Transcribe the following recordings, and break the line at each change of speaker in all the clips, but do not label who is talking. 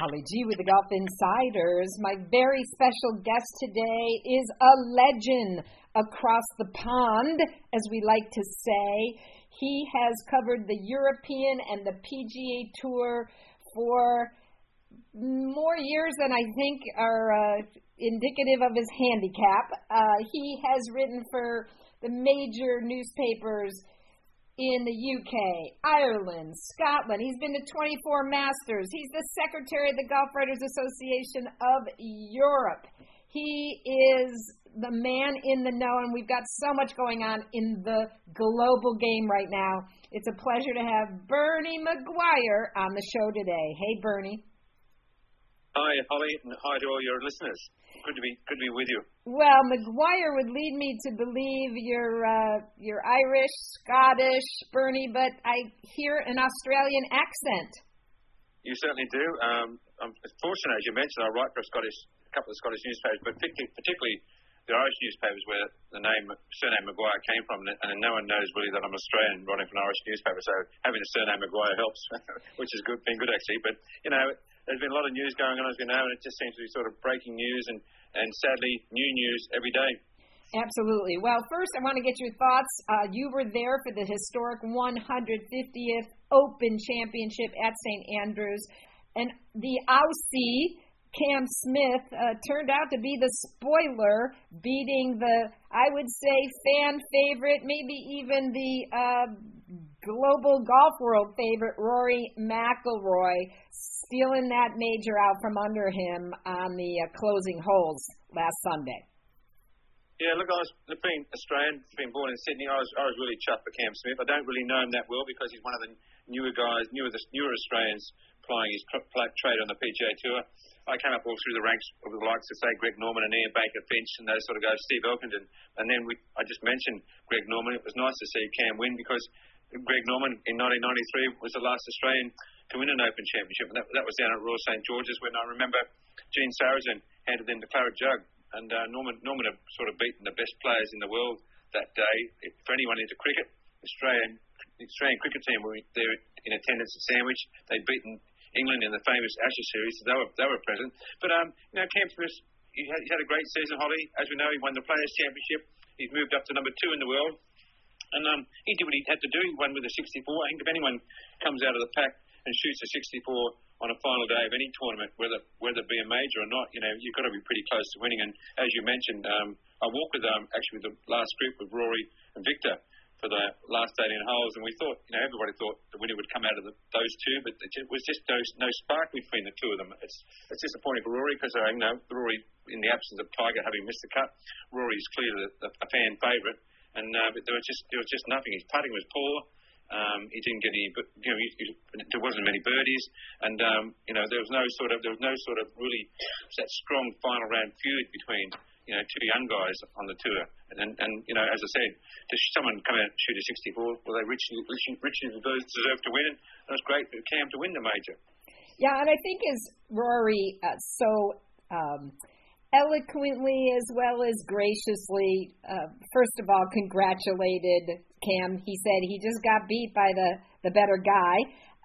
Holly G with the Golf Insiders. My very special guest today is a legend across the pond, as we like to say. He has covered the European and the PGA Tour for more years than I think are uh, indicative of his handicap. Uh, he has written for the major newspapers in the UK, Ireland, Scotland. He's been to 24 Masters. He's the secretary of the Golf Writers Association of Europe. He is the man in the know, and we've got so much going on in the global game right now. It's a pleasure to have Bernie McGuire on the show today. Hey, Bernie.
Hi, Holly, and hi to all your listeners. Good to be good to be with you.
Well, McGuire would lead me to believe you're uh, you're Irish, Scottish, Bernie, but I hear an Australian accent.
You certainly do. Um, I'm fortunate, as you mentioned, I write for a Scottish, a couple of Scottish newspapers, but particularly, particularly the Irish newspapers where the name surname McGuire came from, and no one knows really that I'm Australian writing for an Irish newspaper. So having the surname McGuire helps, which is good, been good actually. But you know, there's been a lot of news going on, as we know, and it just seems to be sort of breaking news and, and sadly, new news every day.
Absolutely. Well, first, I want to get your thoughts. Uh, you were there for the historic 150th Open Championship at St. Andrews, and the Aussie. Cam Smith uh, turned out to be the spoiler, beating the, I would say, fan favorite, maybe even the uh, global golf world favorite, Rory McIlroy, stealing that major out from under him on the uh, closing holes last Sunday.
Yeah, look, I was being Australian, being born in Sydney. I was I was really chuffed for Cam Smith. I don't really know him that well because he's one of the newer guys, newer the newer Australians playing his trade on the PGA Tour. I came up all through the ranks of the likes of say Greg Norman and Ian Baker Finch and those sort of guys, Steve Elkington, and then we I just mentioned Greg Norman. It was nice to see Cam win because Greg Norman in 1993 was the last Australian to win an Open Championship, and that, that was down at Royal St George's when I remember Gene Sarazen handed them the claret jug, and uh, Norman Norman had sort of beaten the best players in the world that day. If, for anyone into cricket, Australian the Australian cricket team were there in attendance at Sandwich. They'd beaten England in the famous Ashes series, so they were they were present. But um, you know, Cam Smith, he had, he had a great season, Holly. As we know, he won the Players Championship. He's moved up to number two in the world. And um, he did what he had to do. He won with a 64. I think if anyone comes out of the pack and shoots a 64 on a final day of any tournament, whether whether it be a major or not, you know, you've got to be pretty close to winning. And as you mentioned, um, I walked with um, actually with the last group with Rory and Victor for the last 18 holes, and we thought, you know, everybody thought the winner would come out of the, those two, but it was just no, no spark between the two of them. It's it's disappointing for Rory because uh, you know Rory, in the absence of Tiger having missed the cut, Rory is clearly a, a fan favourite and uh, but there was just there was just nothing. His putting was poor. Um, he didn't get any, but you know, he, he, there wasn't many birdies, and um, you know, there was no sort of there was no sort of really that strong final round feud between you know two young guys on the tour. And and you know, as I said, to someone come out and shoot a 64, well, they richly richly, richly deserve to win, and it was great for Cam to win the major.
Yeah, and I think as Rory uh, so. Um, eloquently as well as graciously, uh, first of all, congratulated Cam. He said he just got beat by the, the better guy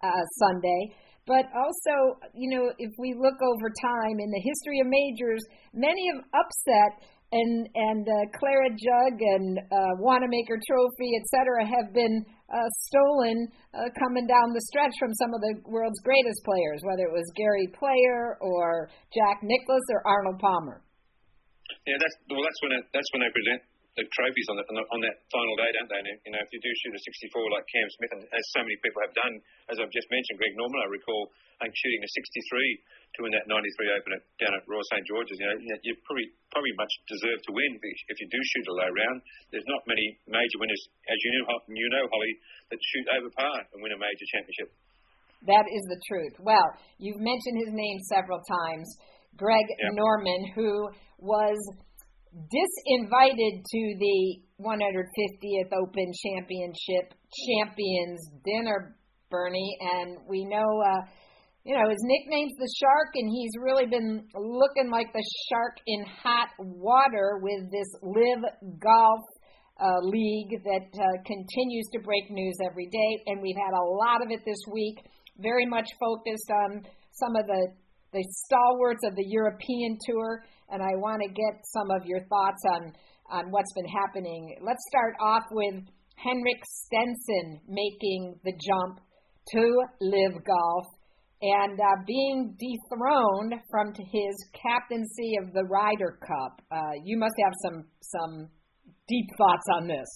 uh, Sunday. But also, you know, if we look over time in the history of majors, many have upset and and uh, claret jug and uh, Wanamaker Trophy, et cetera, have been uh, stolen uh, coming down the stretch from some of the world's greatest players, whether it was Gary Player or Jack Nicklaus or Arnold Palmer.
Yeah, that's well, that's when it, that's when they present the trophies on, the, on, the, on that final day, don't they? And, you know, if you do shoot a 64 like Cam Smith, and as so many people have done, as I've just mentioned, Greg Norman, I recall, think shooting a 63 to win that 93 Open at, down at Royal St George's. You know, you probably probably much deserve to win if you do shoot a low round. There's not many major winners, as you know, you know, Holly, that shoot over par and win a major championship.
That is the truth. Well, you've mentioned his name several times, Greg yep. Norman, who was disinvited to the 150th Open Championship Champions Dinner, Bernie, and we know, uh, you know, his nickname's the Shark, and he's really been looking like the shark in hot water with this LIV Golf uh, league that uh, continues to break news every day, and we've had a lot of it this week. Very much focused on some of the the stalwarts of the European Tour, and I want to get some of your thoughts on on what's been happening. Let's start off with Henrik Stenson making the jump to LIV Golf and uh, being dethroned from his captaincy of the Ryder Cup. Uh, you must have some some deep thoughts on this.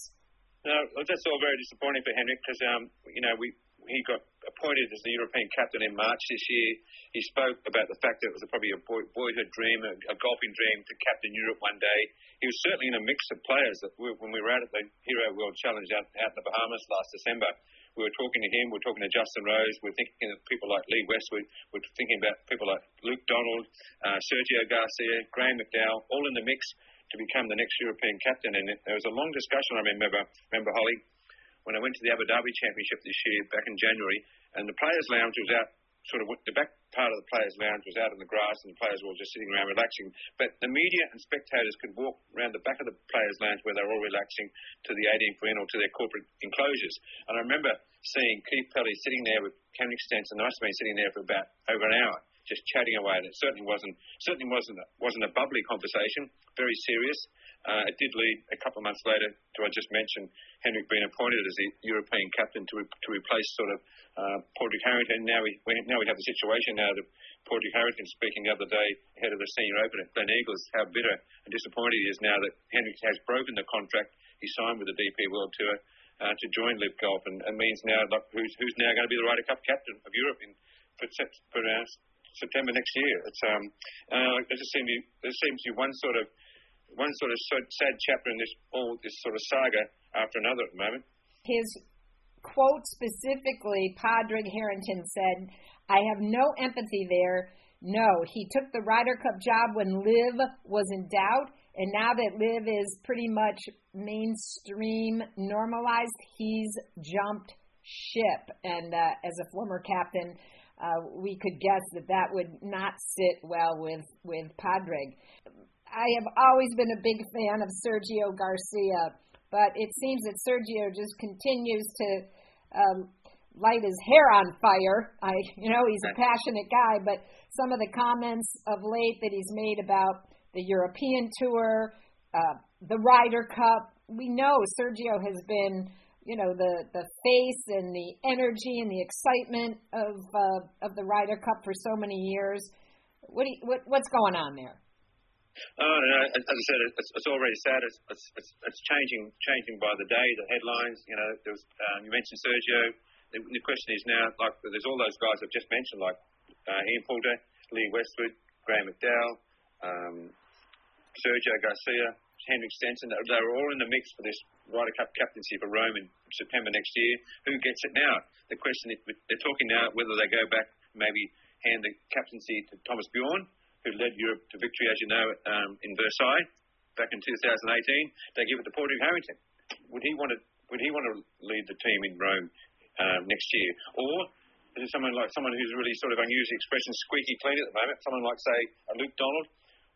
No, that's all very disappointing for Henrik because um, you know we he got appointed as the European captain in March this year. He spoke about the fact that it was probably a boy, boyhood dream, a, a, golfing dream to captain Europe one day. He was certainly in a mix of players that we, when we were out at the Hero World Challenge out, out in the Bahamas last December. We were talking to him, we were talking to Justin Rose, we are thinking of people like Lee Westwood, we are thinking about people like Luke Donald, uh, Sergio Garcia, Graham McDowell, all in the mix to become the next European captain. And there was a long discussion, I remember, remember Holly, when I went to the Abu Dhabi Championship this year back in January, and the players' lounge was out sort of the back part of the players' lounge was out in the grass, and the players were all just sitting around relaxing. But the media and spectators could walk around the back of the players' lounge where they were all relaxing to the 18th green or to their corporate enclosures. And I remember seeing Keith Pelley sitting there with the must have been sitting there for about over an hour, just chatting away. And it certainly wasn't certainly wasn't wasn't a bubbly conversation, very serious. Uh, it did lead a couple of months later to I just mentioned Henrik being appointed as the European captain to re- to replace sort of uh, Padraig Harrington. Now we, we now we have the situation now that Padraig Harrington speaking the other day ahead of the Senior Open at Gleneagles how bitter and disappointed he is now that Henrik has broken the contract he signed with the DP World Tour uh, to join LIV Golf and, and means now like, who's who's now going to be the Ryder Cup captain of Europe in for, for uh, September next year. It's um uh, there just seems to be, there seems to be one sort of one sort of sad chapter in this all this sort of saga after another at the moment.
His quote specifically, Padraig Harrington said, "I have no empathy there. No, he took the Ryder Cup job when LIV was in doubt." And now that LIV is pretty much mainstream normalized, he's jumped ship. And uh, as a former captain, uh, we could guess that that would not sit well with with Padraig. I have always been a big fan of Sergio Garcia, but it seems that Sergio just continues to um, light his hair on fire. I, you know, he's a passionate guy, but some of the comments of late that he's made about the European Tour, uh, the Ryder Cup, we know Sergio has been, you know, the the face and the energy and the excitement of uh, of the Ryder Cup for so many years. What, you, what what's going on there?
Oh, no, as I said, it's, it's already sad. It's, it's, it's, changing changing by the day. The headlines, you know, there was, um, you mentioned Sergio. The, the, question is now, like, there's all those guys I've just mentioned, like uh, Ian Poulter, Lee Westwood, Graham McDowell, um, Sergio Garcia, Henrik Stenson. They're all in the mix for this Ryder Cup captaincy for Rome in September next year. Who gets it now? The question is, they're talking now whether they go back, maybe hand the captaincy to Thomas Bjorn who led Europe to victory, as you know, um, in Versailles back in 2018. They give it to Padraig Harrington. Would he want to? Would he want to lead the team in Rome um, next year, or is it someone like someone who's really sort of the expression squeaky clean at the moment? Someone like say a Luke Donald.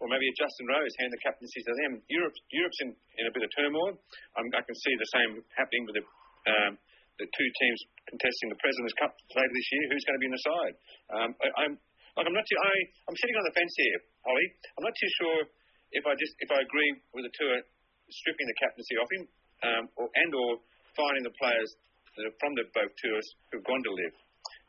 Or maybe a Justin Rose hand the captaincy to them. Europe, Europe's in, in a bit of turmoil. I can see the same happening with the um, the two teams contesting the Presidents Cup later this year. Who's going to be in the side? Um, I, I'm Look, I'm not too. I, I'm sitting on the fence here, Holly. I'm not too sure if I just if I agree with the tour stripping the captaincy off him, um, or, and or finding the players that are from the both tours who've gone to LIV.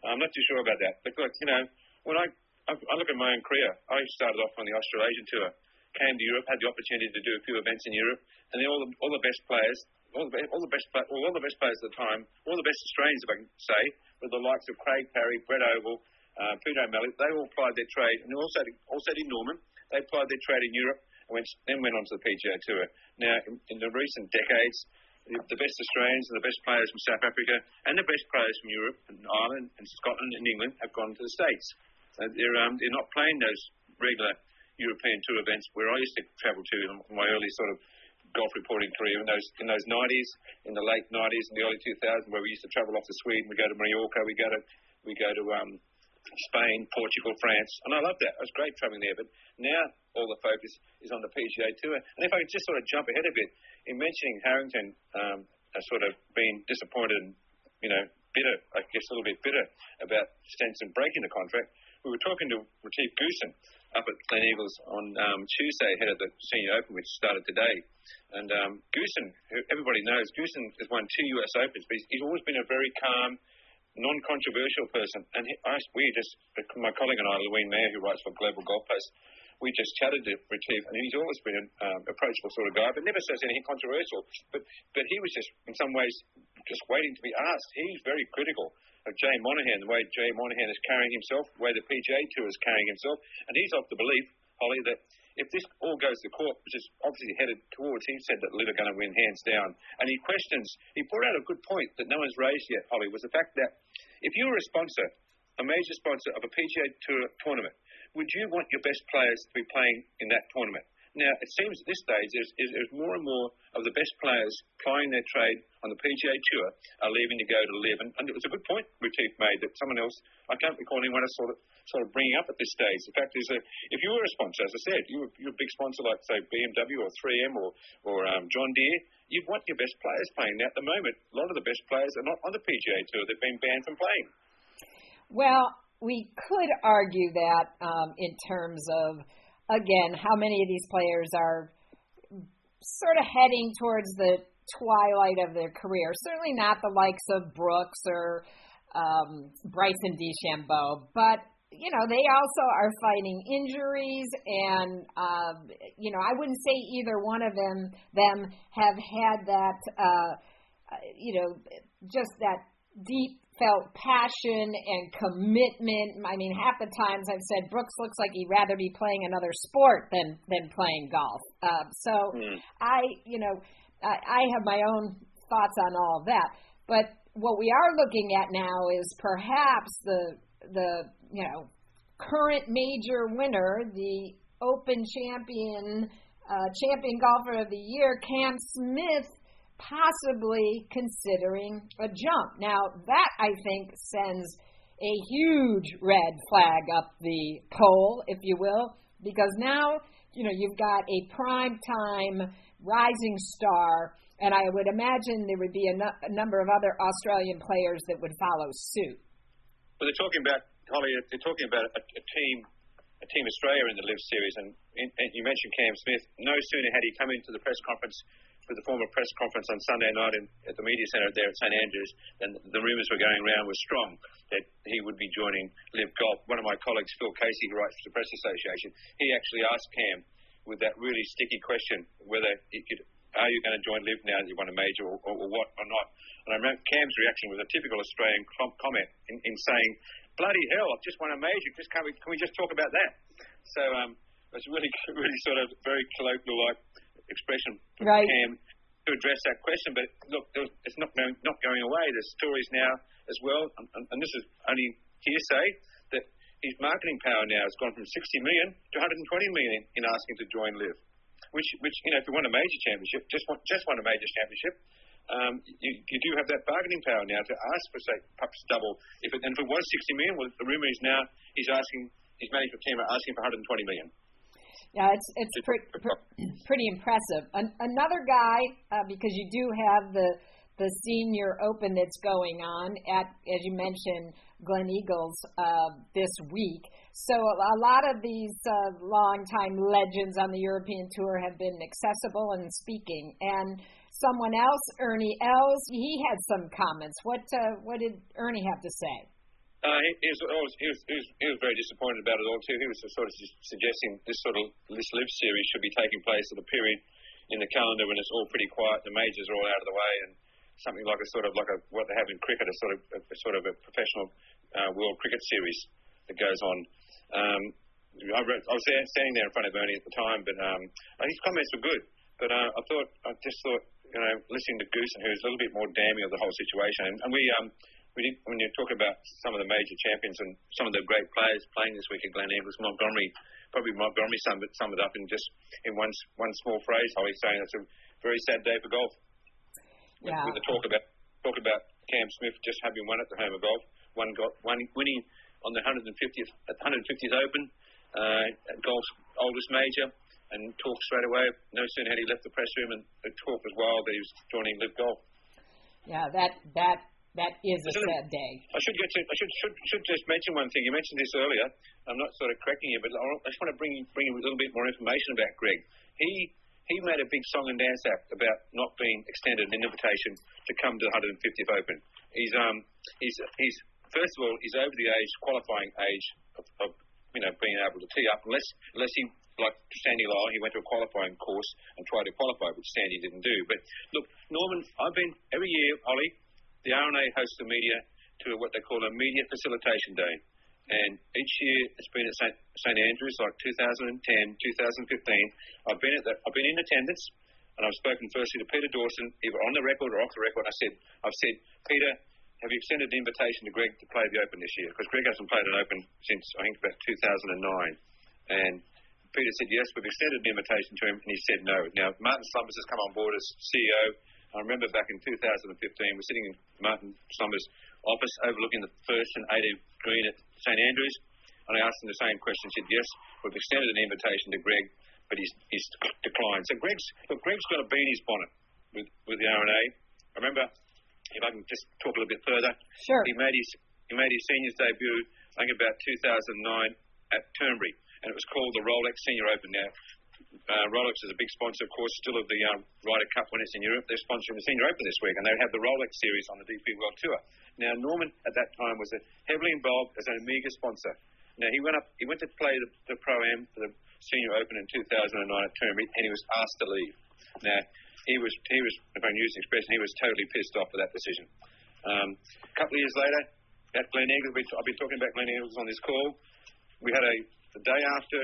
I'm not too sure about that. But look, you know, when I I look at my own career, I started off on the Australasian tour, came to Europe, had the opportunity to do a few events in Europe, and then all the all the best players, all the all the best all the best players at the time, all the best Australians, if I can say, were the likes of Craig Parry, Brett Ogle, uh, Peter they all applied their trade, and also also did Norman. They applied their trade in Europe and went, then went on to the PGA Tour. Now, in, in the recent decades, the, the best Australians and the best players from South Africa and the best players from Europe and Ireland and Scotland and England have gone to the States. So they're, um, they're not playing those regular European Tour events where I used to travel to in my early sort of golf reporting career in those in those 90s, in the late 90s and the early 2000s, where we used to travel off to Sweden, we go to Mallorca, we go to we go to um, Spain, Portugal, France, and I love that. It was great travelling there. But now all the focus is on the PGA Tour. And if I could just sort of jump ahead a bit in mentioning Harrington, um, sort of been disappointed and you know bitter, I guess a little bit bitter about Stenson breaking the contract. we were talking to Retief Goosen up at Gleneagles on um, Tuesday ahead of the Senior Open, which started today. And um, Goosen, who everybody knows, Goosen has won two US Opens, but he's, he's always been a very calm, non-controversial person. And he, I, we just, my colleague and I, Louise Mayer, who writes for Global Golf Post, we just chatted to Retief, and he's always been an um, approachable sort of guy, but never says anything controversial. But but he was just, in some ways, just waiting to be asked. He's very critical of Jay Monahan, the way Jay Monahan is carrying himself, the way the PGA Tour is carrying himself, and he's of the belief, Holly, that if this all goes to court, which is obviously headed towards, he said that LIV are going to win hands down. And he questions, he brought out a good point that no one's raised yet, Holly, was the fact that if you were a sponsor, a major sponsor of a PGA Tour tournament, would you want your best players to be playing in that tournament? Now, it seems at this stage there's, there's more and more of the best players plying their trade on the PGA Tour are leaving to go to LIV. And, and it was a good point Retief made that someone else, I can't recall anyone sort of, sort of bringing up at this stage. The fact is that if you were a sponsor, as I said, you were, you're a big sponsor like, say, BMW or 3M or, or um, John Deere, you'd want your best players playing. Now, at the moment, a lot of the best players are not on the PGA Tour. They've been banned from playing.
Well, we could argue that um, in terms of again, how many of these players are sort of heading towards the twilight of their career. Certainly not the likes of Brooks or um, Bryson DeChambeau, but you know they also are fighting injuries, and um, you know I wouldn't say either one of them them have had that uh, you know just that deep felt passion and commitment. I mean, half the times I've said Brooks looks like he'd rather be playing another sport than than playing golf. Uh, so mm. I, you know, I, I have my own thoughts on all of that. But what we are looking at now is perhaps the the you know current major winner, the Open champion, uh, champion golfer of the year, Cam Smith possibly considering a jump. Now, that I think sends a huge red flag up the pole, if you will, because now, you know, you've got a prime time rising star, and I would imagine there would be a, number of other Australian players that would follow suit.
Well, they're talking about, Holly, they're talking about a, a team a Team Australia in the LIV Series, and, and you mentioned Cam Smith. No sooner had he come into the press conference for the former press conference on Sunday night in, at the media centre there at St Andrews, and the rumours were going around were strong that he would be joining LIV Golf. One of my colleagues, Phil Casey, who writes for the Press Association, he actually asked Cam with that really sticky question whether he could, are you going to join LIV now that you won a major or, or, or what or not? And I remember Cam's reaction was a typical Australian com- comment in, in saying, "Bloody hell, I've just won a major. Just can we can we just talk about that?" So um, it was really really sort of very colloquial like expression
right.
Cam to address that question. But look, it's not going, not going away. There's stories now as well, and, and this is only hearsay that his marketing power now has gone from 60 million to 120 million in asking to join LIV. Which, which you know, if you won a major championship, just want, just won a major championship, um, you, you do have that bargaining power now to ask for say perhaps double. If it, and if it was 60 million, well, the rumor is now he's asking his management team are asking for 120 million.
Yeah, it's it's pre- pre- pretty impressive. An- another guy, uh, because you do have the the senior open that's going on at, as you mentioned, Gleneagles uh, this week. So a, lot of these uh, longtime legends on the European tour have been accessible and speaking. And someone else, Ernie Els, he had some comments. What uh, what did Ernie have to say?
Uh, he, he, was, he, was, he, was, he was very disappointed about it all too. He was sort of suggesting this sort of this LIV series should be taking place at a period in the calendar when it's all pretty quiet, the majors are all out of the way, and something like a sort of like a what they have in cricket, a sort of a, a sort of a professional uh, World Cricket Series that goes on. Um, I, read, I was there, standing there in front of Ernie at the time, but um, his comments were good. But uh, I thought, I just thought, you know, listening to Goosen, who's a little bit more damning of the whole situation, and, and we um, when you talk about some of the major champions and some of the great players playing this week at Glen Eagles, Montgomerie, probably Montgomerie summed it, summed it up in just in one one small phrase. How Holly saying it's a very sad day for golf.
Yeah.
With, with the talk about talk about Cam Smith just having won at the home of golf, one got one winning on the 150th at the 150th Open, uh, golf's oldest major, and talked straight away. No sooner had he left the press room, and the talk was wild that he was joining LIV Golf.
Yeah, that that That is a sad day.
I should get to. I should should should just mention one thing. You mentioned this earlier. I'm not sort of correcting you, but I just want to bring bring you a little bit more information about Greg. He he made a big song and dance act about not being extended an invitation to come to the 150th Open. He's um he's he's first of all he's over the age qualifying age of, of you know being able to tee up unless unless he like Sandy Lyle, he went to a qualifying course and tried to qualify, which Sandy didn't do. But look, Norman, I've been every year, Ollie, the R&A hosts the media to what they call a media facilitation day. And each year it's been at St. St. Andrews, like 2010, 2015. I've been at the, I've been in attendance, and I've spoken firstly to Peter Dawson, either on the record or off the record. I said, I've said, Peter, have you extended the invitation to Greg to play the Open this year? Because Greg hasn't played an Open since I think about 2009, and Peter said yes, we've extended the invitation to him, and he said no. Now Martin Slumbers has come on board as CEO. I remember back in 2015, we're sitting in Martin Slumbers' office overlooking the first and 18th green at St Andrews, and I asked him the same question. He said yes, we've extended an invitation to Greg, but he's, he's declined. So Greg's look, Greg's got a his bonnet with with the R&A. I remember, if I can just talk a little bit further,
sure.
He made his he made his seniors debut, I think about 2009 at Turnberry and it was called the Rolex Senior Open. Now, uh, Rolex is a big sponsor, of course, still of the um, Ryder Cup when it's in Europe. They're sponsoring the Senior Open this week, and they have the Rolex series on the DP World Tour. Now, Norman at that time was heavily involved as an Omega sponsor. Now, he went up, he went to play the, the Pro Am for the Senior Open in 2009 at Turnberry, and he was asked to leave. Now, he was, he was, if I can use the expression, he was totally pissed off with that decision. Um, a couple of years later, at Gleneagles, I've been talking about Gleneagles on this call. We had a the day after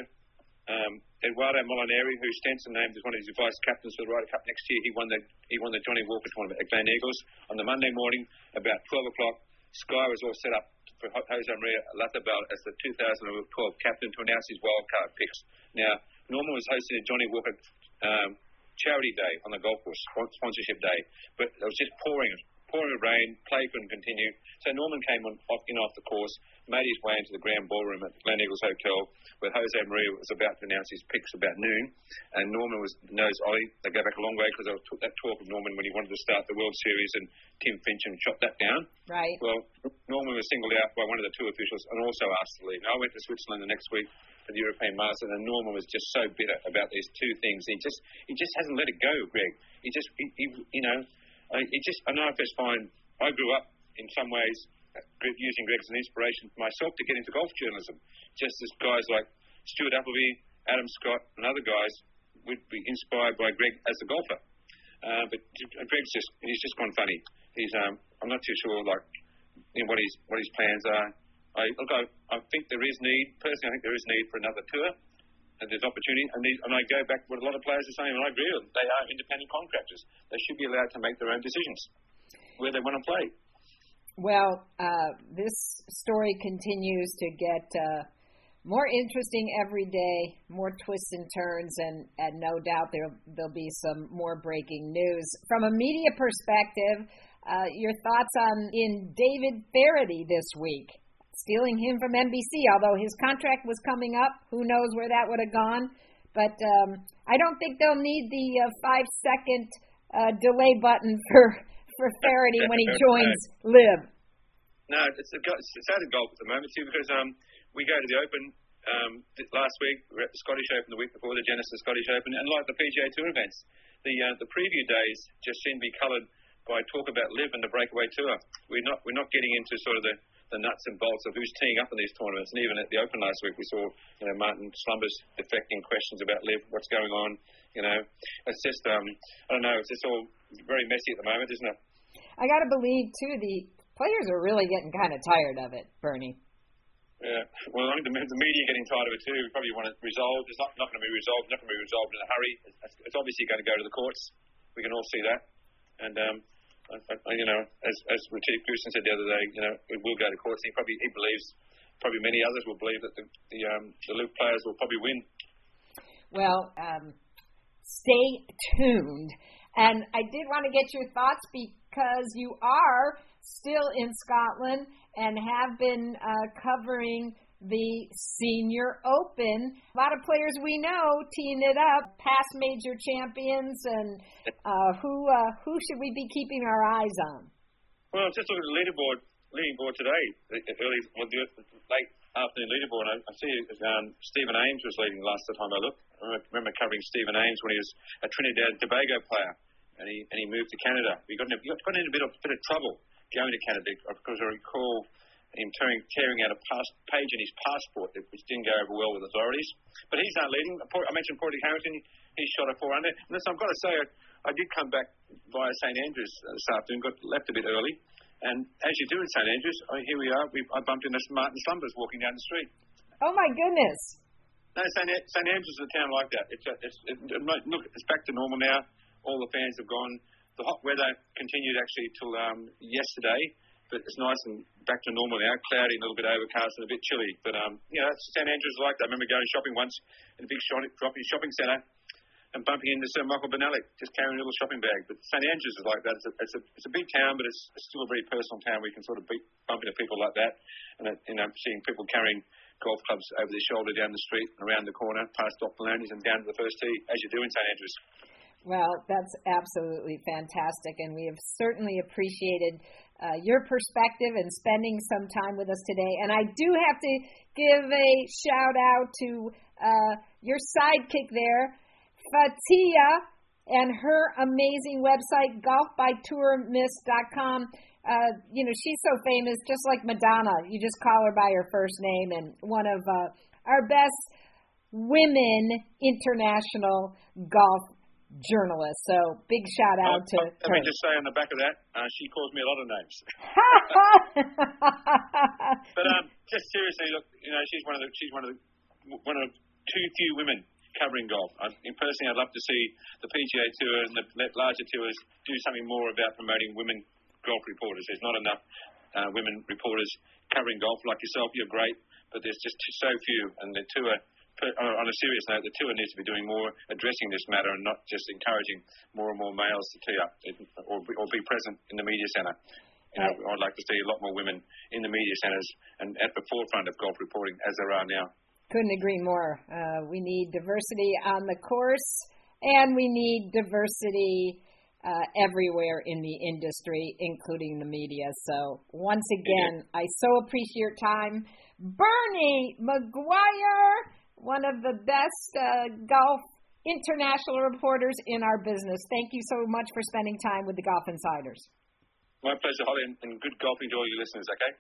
um, Edoardo Molinari, who Stenson named as one of his vice captains for the Ryder Cup next year, he won the he won the Johnnie Walker tournament at Gleneagles. On the Monday morning, about 12 o'clock, Sky was all set up for Jose Maria Olazabal as the 2012 captain to announce his wildcard picks. Now, Norman was hosting a Johnnie Walker um, charity day on the golf course, sponsorship day, but it was just pouring pouring rain, play couldn't continue. So Norman came on off, in off the course, made his way into the Grand Ballroom at the Gleneagles Hotel, where Jose Maria was about to announce his picks about noon. And Norman was knows Ollie. They go back a long way because I took that talk of Norman when he wanted to start the World Series, and Tim Finchem shot that down.
Right.
Well, Norman was singled out by one of the two officials and also asked to leave. Now, I went to Switzerland the next week for the European Masters, and Norman was just so bitter about these two things. He just he just hasn't let it go, Greg. He just he, he you know I, it just, I know if it's fine. I grew up in some ways uh, using Greg as an inspiration for myself to get into golf journalism. Just as guys like Stuart Appleby, Adam Scott, and other guys would be inspired by Greg as a golfer. Uh, but Greg's just, he's just gone funny. He's, um, I'm not too sure, like, you know, what his, what his plans are. I, look, I, I think there is need, personally, I think there is need for another tour and there's opportunity. And, these, and I go back to what a lot of players are saying, and I agree with them. They are independent contractors. They should be allowed to make their own decisions where they want to play.
Well, uh, this story continues to get uh, more interesting every day, more twists and turns, and, and no doubt there there'll be some more breaking news from a media perspective. Uh, your thoughts on in David Feherty this week? Stealing him from NBC. Although his contract was coming up, who knows where that would have gone. But um, I don't think they'll need the uh, five second uh, delay button for for Feherty when he joins LIV.
No, it's, a, it's out of golf at the moment too because um, we go to the Open um, last week. We are at the Scottish Open the week before the Genesis Scottish Open, and like the PGA Tour events, the uh, the preview days just seem to be coloured by talk about LIV and the breakaway tour. We're not we're not getting into sort of the the nuts and bolts of who's teeing up in these tournaments. And even at the Open last week, we saw you know Martin Slumbers deflecting questions about LIV, what's going on. You know, it's just um, I don't know, it's just all very messy at the moment, isn't it?
I got to believe too the players are really getting kind of tired of it, Bernie.
Yeah, well, I think the, the media getting tired of it too. We probably want it resolved. It's not, not going to be resolved. Not going to be resolved in a hurry. It's, it's obviously going to go to the courts. We can all see that, and um, you know, as as Retief Goosen said the other day, you know, it will go to court. He probably he believes, probably many others will believe that the the, um, the LIV players will probably win.
Well, um, stay tuned. And I did want to get your thoughts because you are still in Scotland and have been uh, covering the Senior Open. A lot of players we know teeing it up, past major champions, and uh, who uh, who should we be keeping our eyes on?
Well, just looking at the leaderboard, leading board today, early, late afternoon leaderboard. I, I see um, Stephen Ames was leading last time I looked. I remember covering Stephen Ames when he was a Trinidad Tobago player, and he and he moved to Canada. He got in he got in a bit of bit of trouble going to Canada because I recall him tearing, tearing out a pass, page in his passport, which didn't go over well with authorities. But he's not leading. I mentioned Padraig Harrington. He shot a 400. And listen, I've got to say, I, I did come back via St Andrews this afternoon. Got left a bit early. And as you do in St Andrews, oh, here we are. We, I bumped into Martin Slumbers walking down the street.
Oh my goodness!
No, St. St Andrews is a town like that. It's, a, it's it, look, it's back to normal now. All the fans have gone. The hot weather continued actually till um, yesterday, but it's nice and back to normal now. Cloudy, a little bit overcast, and a bit chilly. But um, you know, St Andrews like that. I remember going shopping once in a big shopping shopping centre and bumping into Sir Michael Bonallack, just carrying a little shopping bag. But St Andrews is like that. It's a, it's a, it's a big town, but it's, it's still a very personal town. We can sort of beat, bump into people like that, and uh, you know, seeing people carrying golf clubs over their shoulder down the street and around the corner, past Doc Maloney's and down to the first tee, as you do in St Andrews.
Well, that's absolutely fantastic, and we have certainly appreciated uh, your perspective and spending some time with us today. And I do have to give a shout out to uh, your sidekick there, Fatia and her amazing website, golfbytourmiss.com. Uh, you know, she's so famous, just like Madonna. You just call her by her first name, and one of uh, our best women international golf journalists. So big shout out to
let her. Me just say on the back of that, uh, she calls me a lot of names. but um, just seriously, look, you know, she's one of the she's one of the one of too few women covering golf. I, personally, I'd love to see the PGA Tour and the larger tours do something more about promoting women golf reporters. There's not enough uh, women reporters covering golf like yourself. You're great, but there's just so few. And the tour, on a serious note, the tour needs to be doing more addressing this matter and not just encouraging more and more males to tee up or, or be present in the media centre. You know, I'd like to see a lot more women in the media centres and at the forefront of golf reporting as there are now.
Couldn't agree more. Uh, we need diversity on the course, and we need diversity uh, everywhere in the industry, including the media. So, once again, I so appreciate your time. Bernie McGuire, one of the best uh, golf international reporters in our business. Thank you so much for spending time with the Golf Insiders.
My pleasure, Holly, and good golfing to all your listeners, okay?